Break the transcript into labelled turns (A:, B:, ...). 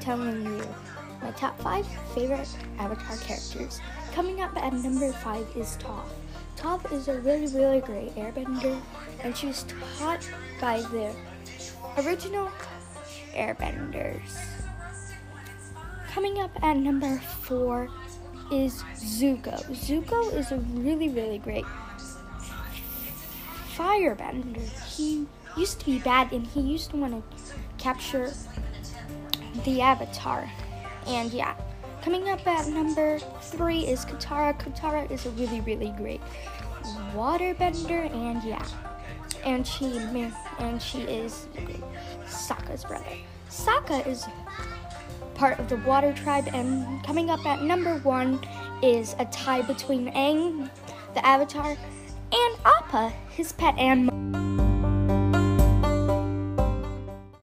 A: telling you my top five favorite Avatar characters. Coming up at number five is Toph. Toph is a really, really great airbender, and she was taught by the original airbenders. Coming up at number four is Zuko. Zuko is a really, really great firebender. He used to be bad and he used to want to capture the Avatar. And yeah, coming up at number three is Katara. Katara is a really, really great waterbender, and yeah, and she and she is Sokka's brother. Sokka is part of the water tribe, and coming up at number one is a tie between Aang, the Avatar, and Appa, his pet animal.